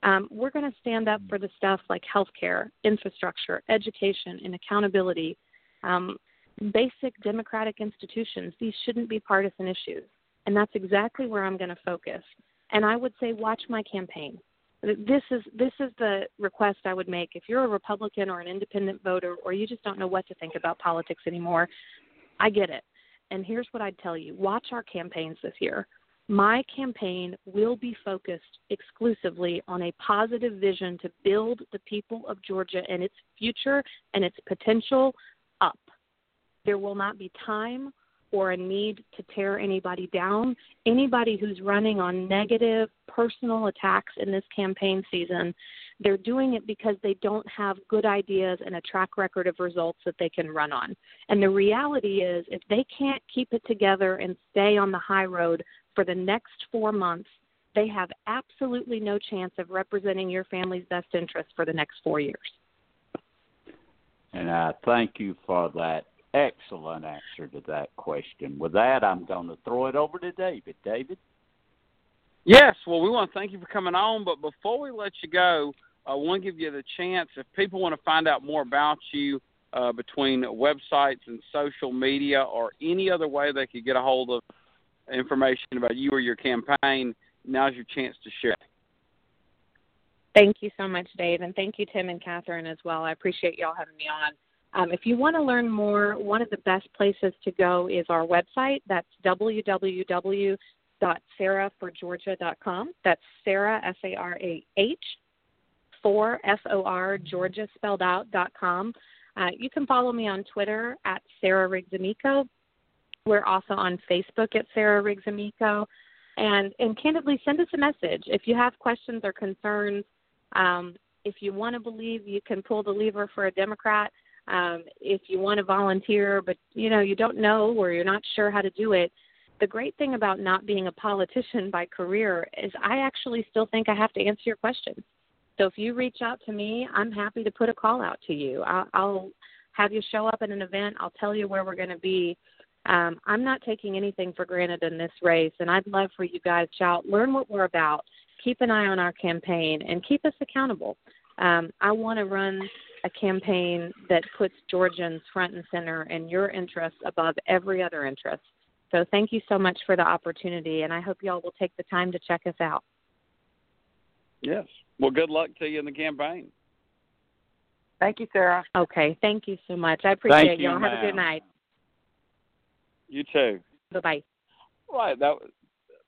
Um, we're going to stand up for the stuff like healthcare, infrastructure, education, and accountability. Um, basic democratic institutions. These shouldn't be partisan issues. And that's exactly where I'm going to focus. And I would say watch my campaign. This is this is the request I would make. If you're a Republican or an independent voter or you just don't know what to think about politics anymore, I get it. And here's what I'd tell you. Watch our campaigns this year. My campaign will be focused exclusively on a positive vision to build the people of Georgia and its future and its potential. There will not be time or a need to tear anybody down. Anybody who's running on negative personal attacks in this campaign season, they're doing it because they don't have good ideas and a track record of results that they can run on. And the reality is, if they can't keep it together and stay on the high road for the next four months, they have absolutely no chance of representing your family's best interests for the next four years. And I thank you for that excellent answer to that question. With that, I'm going to throw it over to David. David? Yes, well, we want to thank you for coming on, but before we let you go, I want to give you the chance if people want to find out more about you uh, between websites and social media or any other way they could get a hold of information about you or your campaign, now's your chance to share. Thank you so much, Dave, and thank you, Tim and Catherine, as well. I appreciate y'all having me on. Um, if you want to learn more, one of the best places to go is our website. That's www.sarahforgeorgia.com. That's Sarah, S A R A H, for S O R, Georgia spelled out, dot com. Uh, you can follow me on Twitter at Sarah Riggs Amico. We're also on Facebook at Sarah Riggs Amico. And, and candidly, send us a message. If you have questions or concerns, um, if you want to believe you can pull the lever for a Democrat, um, if you want to volunteer but you know you don't know or you're not sure how to do it the great thing about not being a politician by career is i actually still think i have to answer your questions so if you reach out to me i'm happy to put a call out to you. I'll, I'll have you show up at an event. I'll tell you where we're going to be. Um, i'm not taking anything for granted in this race and i'd love for you guys to out learn what we're about keep an eye on our campaign and keep us accountable um, i want to run a campaign that puts Georgians front and center and your interests above every other interest. So thank you so much for the opportunity, and I hope you all will take the time to check us out. Yes. Well, good luck to you in the campaign. Thank you, Sarah. Okay, thank you so much. I appreciate Thank you, y'all. Have a good night. You too. Bye bye. Right. That was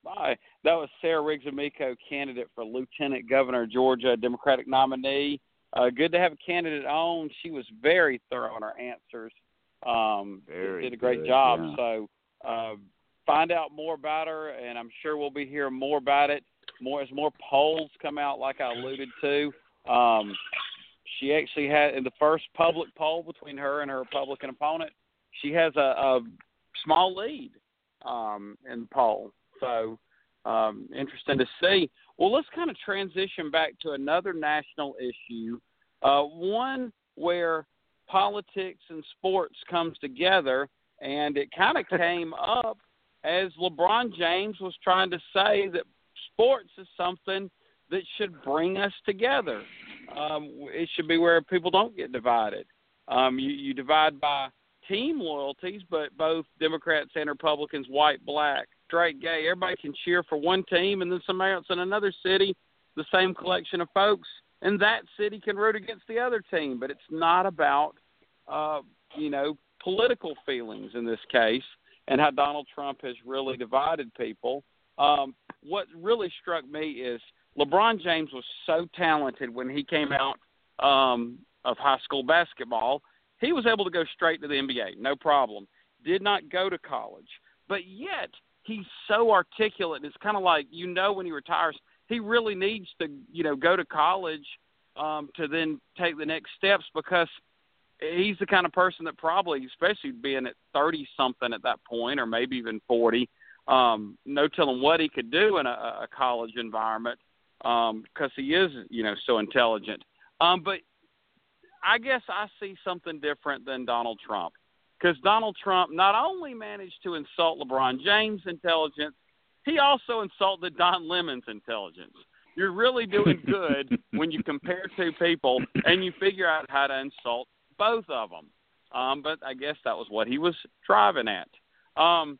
bye. That was Sarah Riggs Amico, candidate for Lieutenant Governor of Georgia, Democratic nominee. Uh, good to have a candidate on. She was very thorough in her answers. Um, Very did a great good, job. yeah. So uh, find out more about her, and I'm sure we'll be hearing more about it. More as more polls come out, like I alluded to. Um, she actually had in the first public poll between her and her Republican opponent. She has a, a small lead um, in the poll. So um, interesting to see. Well, let's kind of transition back to another national issue, uh, one where politics and sports comes together, and it kind of came up as LeBron James was trying to say that sports is something that should bring us together. Um, it should be where people don't get divided. Um, you, you divide by team loyalties, but both Democrats and Republicans, white, black, straight, gay, everybody can cheer for one team, and then somebody else in another city, the same collection of folks, and that city can root against the other team. But it's not about, uh, you know, political feelings in this case, and how Donald Trump has really divided people. Um, what really struck me is LeBron James was so talented when he came out um, of high school basketball. He was able to go straight to the NBA, no problem. Did not go to college, but yet he's so articulate. It's kind of like you know when he retires, he really needs to you know go to college um, to then take the next steps because he's the kind of person that probably, especially being at thirty something at that point, or maybe even forty, um, no telling what he could do in a, a college environment because um, he is you know so intelligent. Um, but I guess I see something different than Donald Trump because Donald Trump not only managed to insult LeBron James' intelligence, he also insulted Don Lemon's intelligence. You're really doing good when you compare two people and you figure out how to insult both of them. Um, but I guess that was what he was driving at. Um,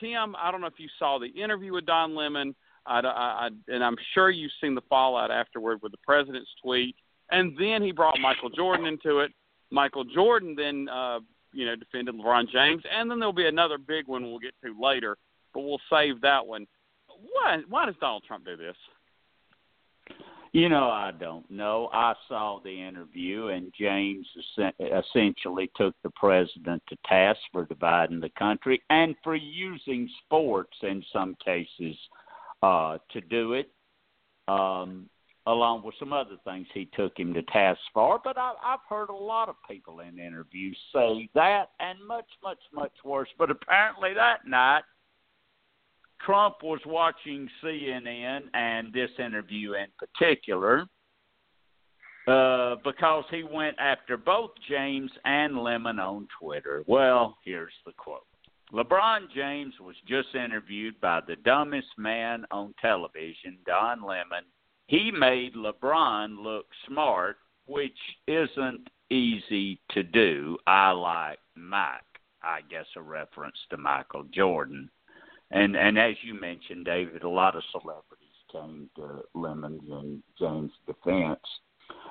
Tim, I don't know if you saw the interview with Don Lemon, I, I, I, and I'm sure you've seen the fallout afterward with the president's tweet. And then he brought Michael Jordan into it. Michael Jordan then, uh, you know, defended LeBron James, and then there'll be another big one we'll get to later, but we'll save that one. Why? Why does Donald Trump do this? You know, I don't know. I saw the interview, and James essentially took the president to task for dividing the country and for using sports in some cases uh, to do it, um, along with some other things he took him to task for. But I, I've heard a lot of people in interviews say that and much, much, much worse. But apparently that night, Trump was watching CNN and this interview in particular uh, because he went after both James and Lemon on Twitter. Well, here's the quote LeBron James was just interviewed by the dumbest man on television, Don Lemon. He made LeBron look smart, which isn't easy to do. I like Mike. I guess a reference to Michael Jordan and and as you mentioned, David, a lot of celebrities came to Lemon's and James' defense.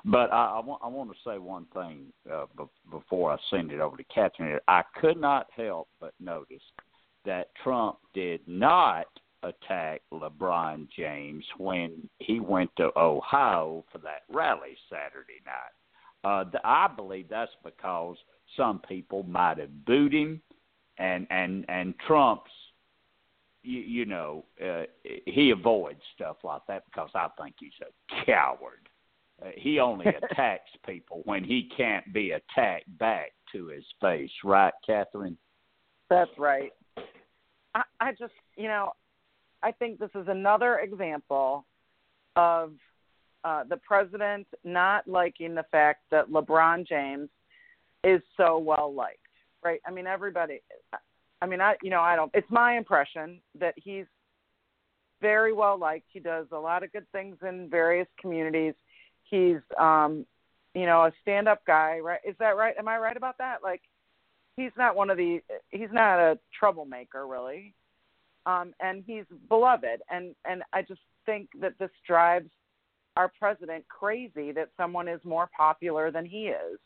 But I, I, want, I want to say one thing uh, be, before I send it over to Catherine. I could not help but notice that Trump did not attack LeBron James when he went to Ohio for that rally Saturday night. Uh, I believe that's because some people might have booed him, and and and Trump's you, you know, uh, he avoids stuff like that because I think he's a coward. Uh, he only attacks people when he can't be attacked back to his face, right, Catherine? That's right. I, I just, you know, I think this is another example of uh, the president not liking the fact that LeBron James is so well liked, right? I mean, everybody. I mean, I you know I don't. It's my impression that he's very well liked. He does a lot of good things in various communities. He's um, you know a stand-up guy, right? Is that right? Am I right about that? Like he's not one of the he's not a troublemaker really um and he's beloved and and i just think that this drives our president crazy that someone is more popular than he is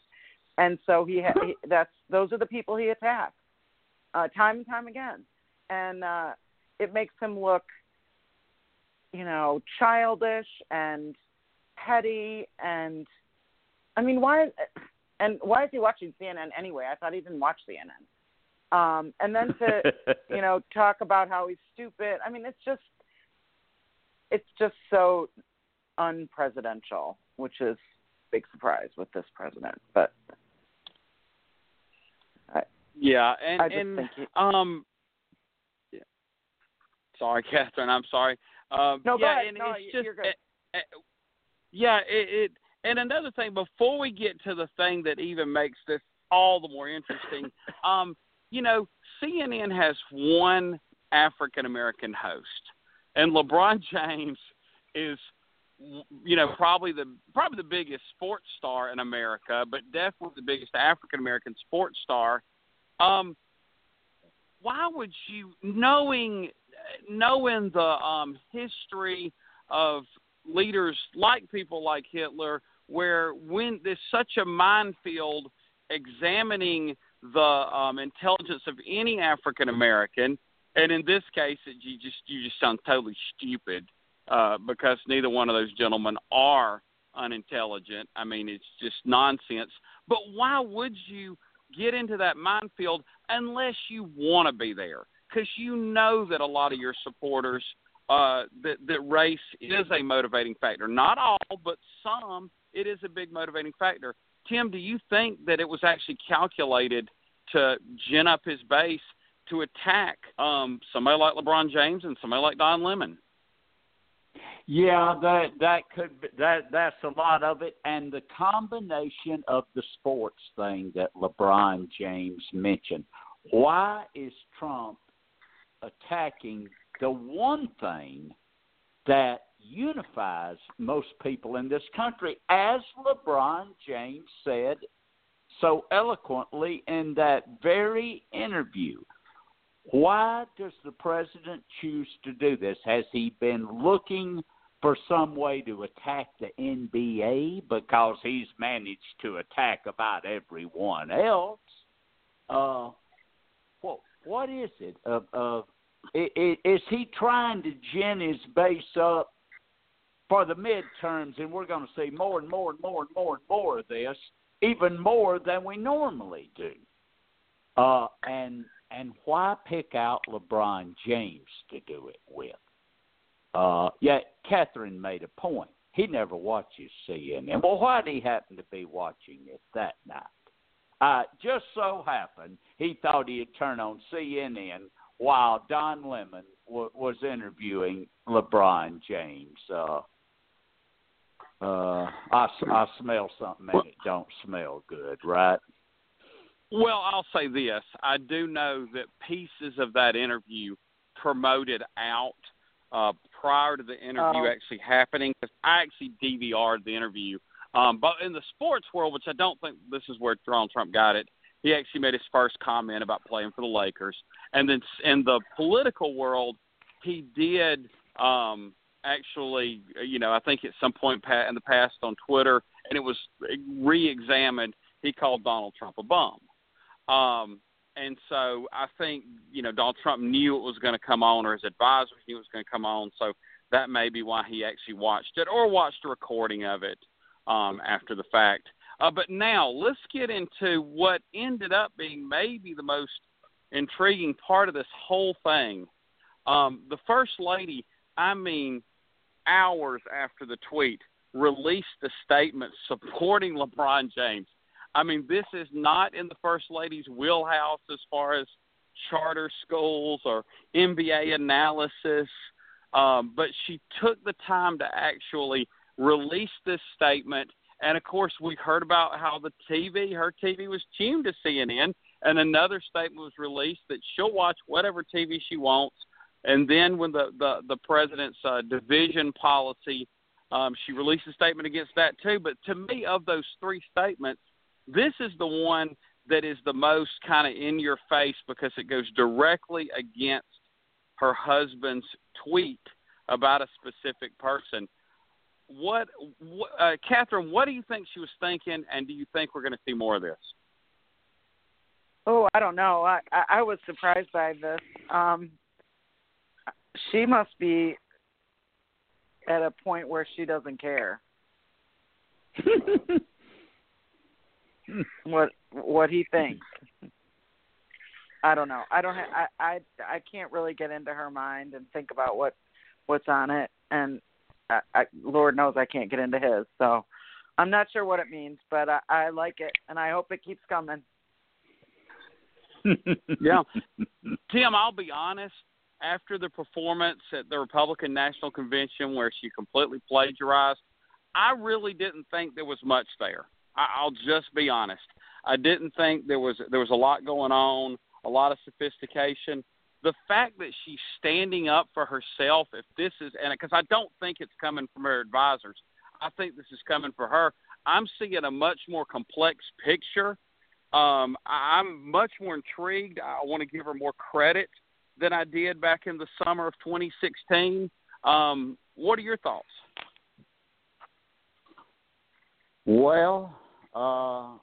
and so he, ha- he that's those are the people he attacks uh time and time again and uh it makes him look you know childish and petty and i mean why and why is he watching CNN anyway? I thought he didn't watch CNN. Um, and then to you know talk about how he's stupid. I mean, it's just it's just so unpresidential, which is a big surprise with this president. But I, yeah, and I just and think he, um, yeah. sorry, Catherine. I'm sorry. Um, no, yeah, and no, it's just uh, uh, yeah, it, it and another thing, before we get to the thing that even makes this all the more interesting, um, you know, CNN has one African American host, and LeBron James is, you know, probably the probably the biggest sports star in America, but definitely the biggest African American sports star. Um, why would you, knowing knowing the um, history of leaders like people like Hitler, where when there's such a minefield examining the um, intelligence of any African American, and in this case, it, you just you just sound totally stupid uh, because neither one of those gentlemen are unintelligent. I mean, it's just nonsense. But why would you get into that minefield unless you want to be there? Because you know that a lot of your supporters uh, that that race is a motivating factor. Not all, but some. It is a big motivating factor. Tim, do you think that it was actually calculated to gin up his base to attack um, somebody like LeBron James and somebody like Don Lemon? Yeah, that that could be, that that's a lot of it, and the combination of the sports thing that LeBron James mentioned. Why is Trump attacking the one thing that unifies most people in this country, as LeBron James said so eloquently in that very interview. Why does the president choose to do this? Has he been looking for some way to attack the NBA because he's managed to attack about everyone else? Uh, what what is it of of is he trying to gin his base up for the midterms, and we're going to see more and more and more and more and more of this, even more than we normally do. Uh, and and why pick out LeBron James to do it with? Uh, yeah, Catherine made a point. He never watches CNN. Well, why did he happen to be watching it that night? Uh, just so happened he thought he'd turn on CNN while Don Lemon w- was interviewing LeBron James. Uh, uh, I, I smell something and it don't smell good, right? Well, I'll say this: I do know that pieces of that interview promoted out uh, prior to the interview Oh. actually happening. 'cause I actually DVR'd the interview. Um, but in the sports world, which I don't think this is where Donald Trump got it, he actually made his first comment about playing for the Lakers. And then s- in the political world, he did um, actually, you know, I think at some point in the past on Twitter, and it was re-examined. He called Donald Trump a bum. Um, and so I think you know Donald Trump knew it was going to come on, or his advisors knew it was going to come on. So that may be why he actually watched it, or watched a recording of it um, after the fact. Uh, but now let's get into what ended up being maybe the most intriguing part of this whole thing. Um, the first lady, I mean, hours after the tweet, released a statement supporting LeBron James. I mean, this is not in the first lady's wheelhouse as far as charter schools or NBA analysis, um, but she took the time to actually release this statement. And of course, we heard about how the TV, her TV was tuned to CNN, and another statement was released that she'll watch whatever TV she wants. And then when the the, the president's uh, division policy, um, she released a statement against that too. But to me, of those three statements, this is the one that is the most kind of in your face because it goes directly against her husband's tweet about a specific person. What, what uh, Catherine? What do you think she was thinking, and do you think we're going to see more of this? Oh, I don't know. I I, I was surprised by this. Um, she must be at a point where she doesn't care. what what he thinks. I don't know. I don't. Ha- I I I can't really get into her mind and think about what what's on it, and I, I, Lord knows I can't get into his. So I'm not sure what it means, but I, I like it, and I hope it keeps coming. yeah, Tim. I'll be honest. After the performance at the Republican National Convention, where she completely plagiarized, I really didn't think there was much there. I, I'll just be honest. I didn't think there was there was a lot going on, a lot of sophistication. The fact that she's standing up for herself, if this is, and because I don't think it's coming from her advisors, I think this is coming for her. I'm seeing a much more complex picture. Um, I'm much more intrigued. I want to give her more credit than I did back in the summer of 2016. Um, what are your thoughts? Well, uh,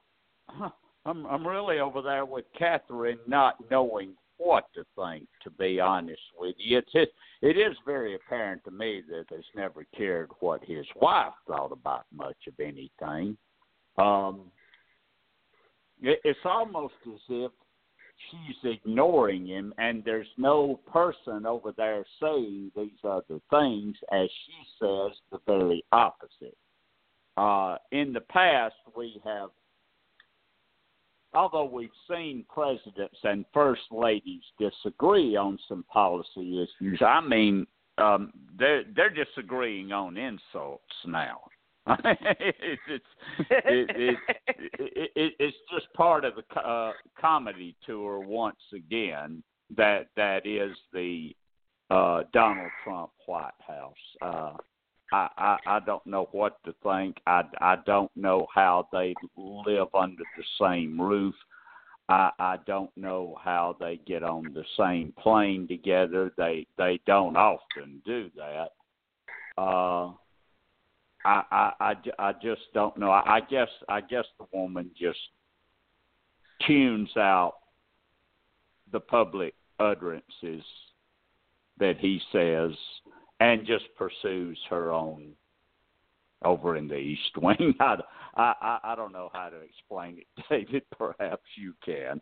I'm I'm really over there with Catherine, not knowing what to think. To be honest with you, it's it, it is very apparent to me that there's never cared what his wife thought about much of anything. Um, it, it's almost as if she's ignoring him, and there's no person over there saying these other things, as she says the very opposite. Uh, in the past, we have, although we've seen presidents and first ladies disagree on some policy issues, I mean, um, they're they're disagreeing on insults now. It's it's it, it, it, it, it's just part of the uh, comedy tour once again that that is the uh, Donald Trump White House. Uh, I, I I don't know what to think. I I don't know how they live under the same roof. I I don't know how they get on the same plane together. They they don't often do that. Uh I I I, just don't know. I, I guess I guess the woman just tunes out the public utterances that he says and just pursues her own over in the East Wing. I, I, I don't know how to explain it, David. Perhaps you can.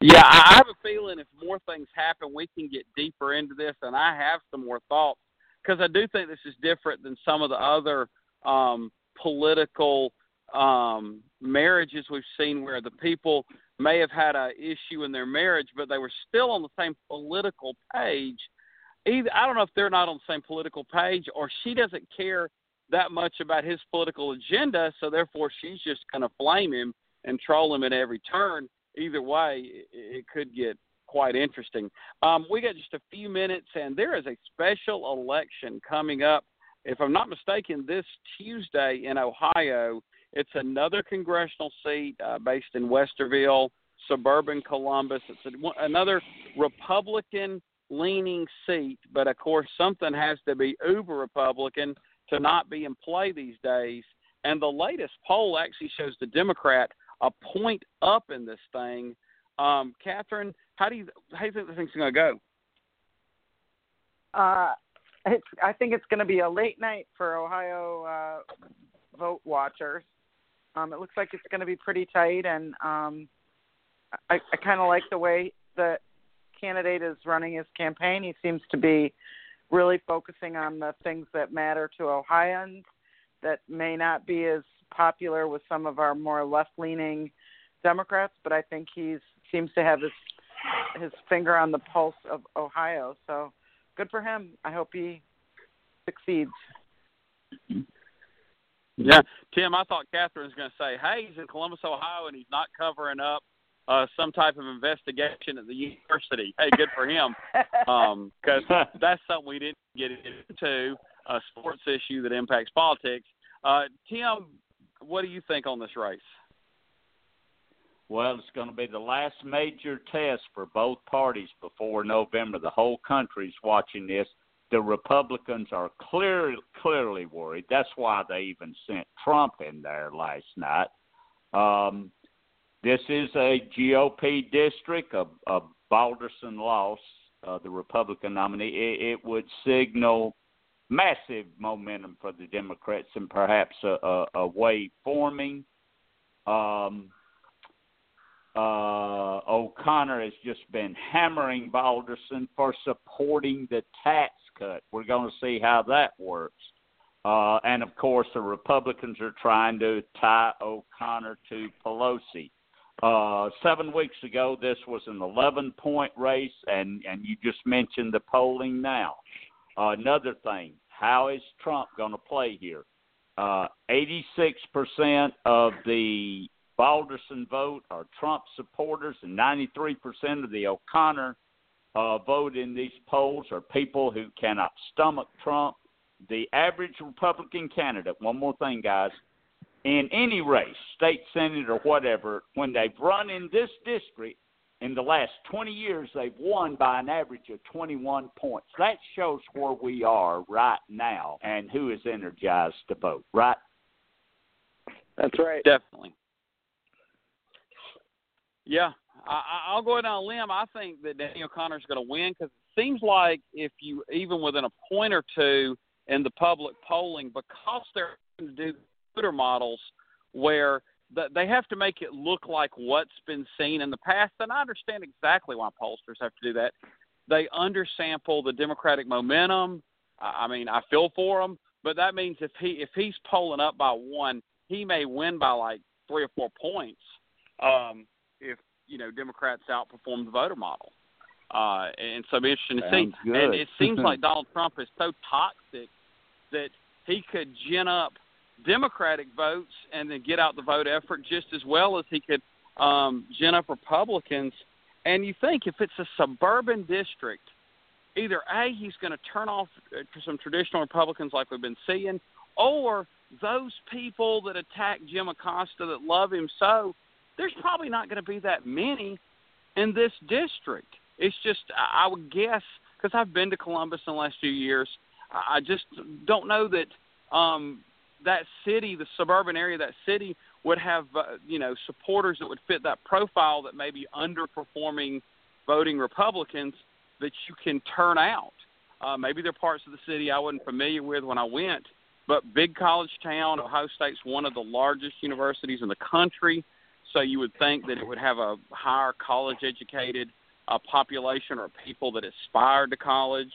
Yeah, I have a feeling if more things happen, we can get deeper into this, and I have some more thoughts because I do think this is different than some of the other um, political um, marriages we've seen where the people may have had a issue in their marriage, but they were still on the same political page either I don't know if they're not on the same political page or she doesn't care that much about his political agenda, so therefore she's just going to flame him and troll him at every turn. Either way, it, it could get quite interesting. Um, we got just a few minutes, and there is a special election coming up. If I'm not mistaken, this Tuesday in Ohio, it's another congressional seat uh, based in Westerville, suburban Columbus. It's a, another Republican leaning seat, but of course something has to be uber Republican to not be in play these days. And the latest poll actually shows the Democrat a point up in this thing. Um, Catherine, how do you how do you think the thing's to go? Uh, it's, I think it's going to be a late night for Ohio uh, vote watchers. Um, it looks like it's going to be pretty tight, and um, I, I kind of like the way that candidate is running his campaign. He seems to be really focusing on the things that matter to Ohioans that may not be as popular with some of our more left-leaning Democrats, but I think he seems to have his his finger on the pulse of Ohio. So good for him. I hope he succeeds. Yeah, Tim, I thought Catherine was going to say, "Hey, he's in Columbus, Ohio, and he's not covering up uh, some type of investigation at the university. Hey, good for him, because um, that's something we didn't get into a sports issue that impacts politics. Uh, Tim, what do you think on this race? Well, it's going to be the last major test for both parties before November. The whole country's watching this. The Republicans are clearly clearly worried. That's why they even sent Trump in there last night. Um, this is a GOP district. A, a Balderson loss, uh, the Republican nominee, it, it would signal massive momentum for the Democrats and perhaps a, a, a wave forming. Um, uh, O'Connor has just been hammering Balderson for supporting the tax cut. We're going to see how that works. Uh, and of course, the Republicans are trying to tie O'Connor to Pelosi. Uh, seven weeks ago, this was an 11 point race, and, and you just mentioned the polling now. Uh, another thing, how is Trump going to play here? Uh, 86% of the Balderson vote are Trump supporters, and 93% of the O'Connor uh, vote in these polls are people who cannot stomach Trump. The average Republican candidate, one more thing, guys, in any race, state senate or whatever, when they've run in this district in the last 20 years, they've won by an average of 21 points. That shows where we are right now and who is energized to vote, right? That's right. Definitely. Yeah, I, I'll go ahead on a limb. I think that Daniel O'Connor is going to win because it seems like if you even within a point or two in the public polling, because they're going to do computer models where they have to make it look like what's been seen in the past. And I understand exactly why pollsters have to do that. They undersample the Democratic momentum. I mean, I feel for them, but that means if he if he's polling up by one, he may win by like three or four points. Um, you know Democrats outperform the voter model, uh, and so be interesting to see. Good. And it seems like Donald Trump is so toxic that he could gin up Democratic votes and then get out the vote effort just as well as he could um, gin up Republicans. And you think if it's a suburban district, either A, he's going to turn off uh, some traditional Republicans like we've been seeing, or those people that attack Jim Acosta that love him so, there's probably not going to be that many in this district. It's just, I would guess, because I've been to Columbus in the last few years, I just don't know that um, that city, the suburban area of that city, would have uh, you know supporters that would fit that profile that may be underperforming voting Republicans that you can turn out. Uh, maybe there are parts of the city I wasn't familiar with when I went, but big college town, Ohio State's one of the largest universities in the country, so you would think that it would have a higher college educated uh, population or people that aspired to college.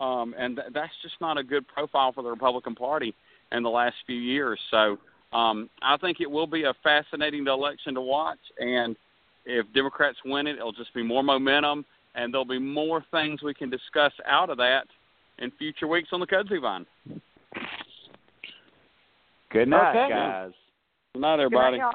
Um, and th- that's just not a good profile for the Republican Party in the last few years. So um, I think it will be a fascinating election to watch. And if Democrats win it, it'll just be more momentum, and there'll be more things we can discuss out of that in future weeks on the Kudzu Vine. Good night, Okay. guys. Good night, Good everybody. night,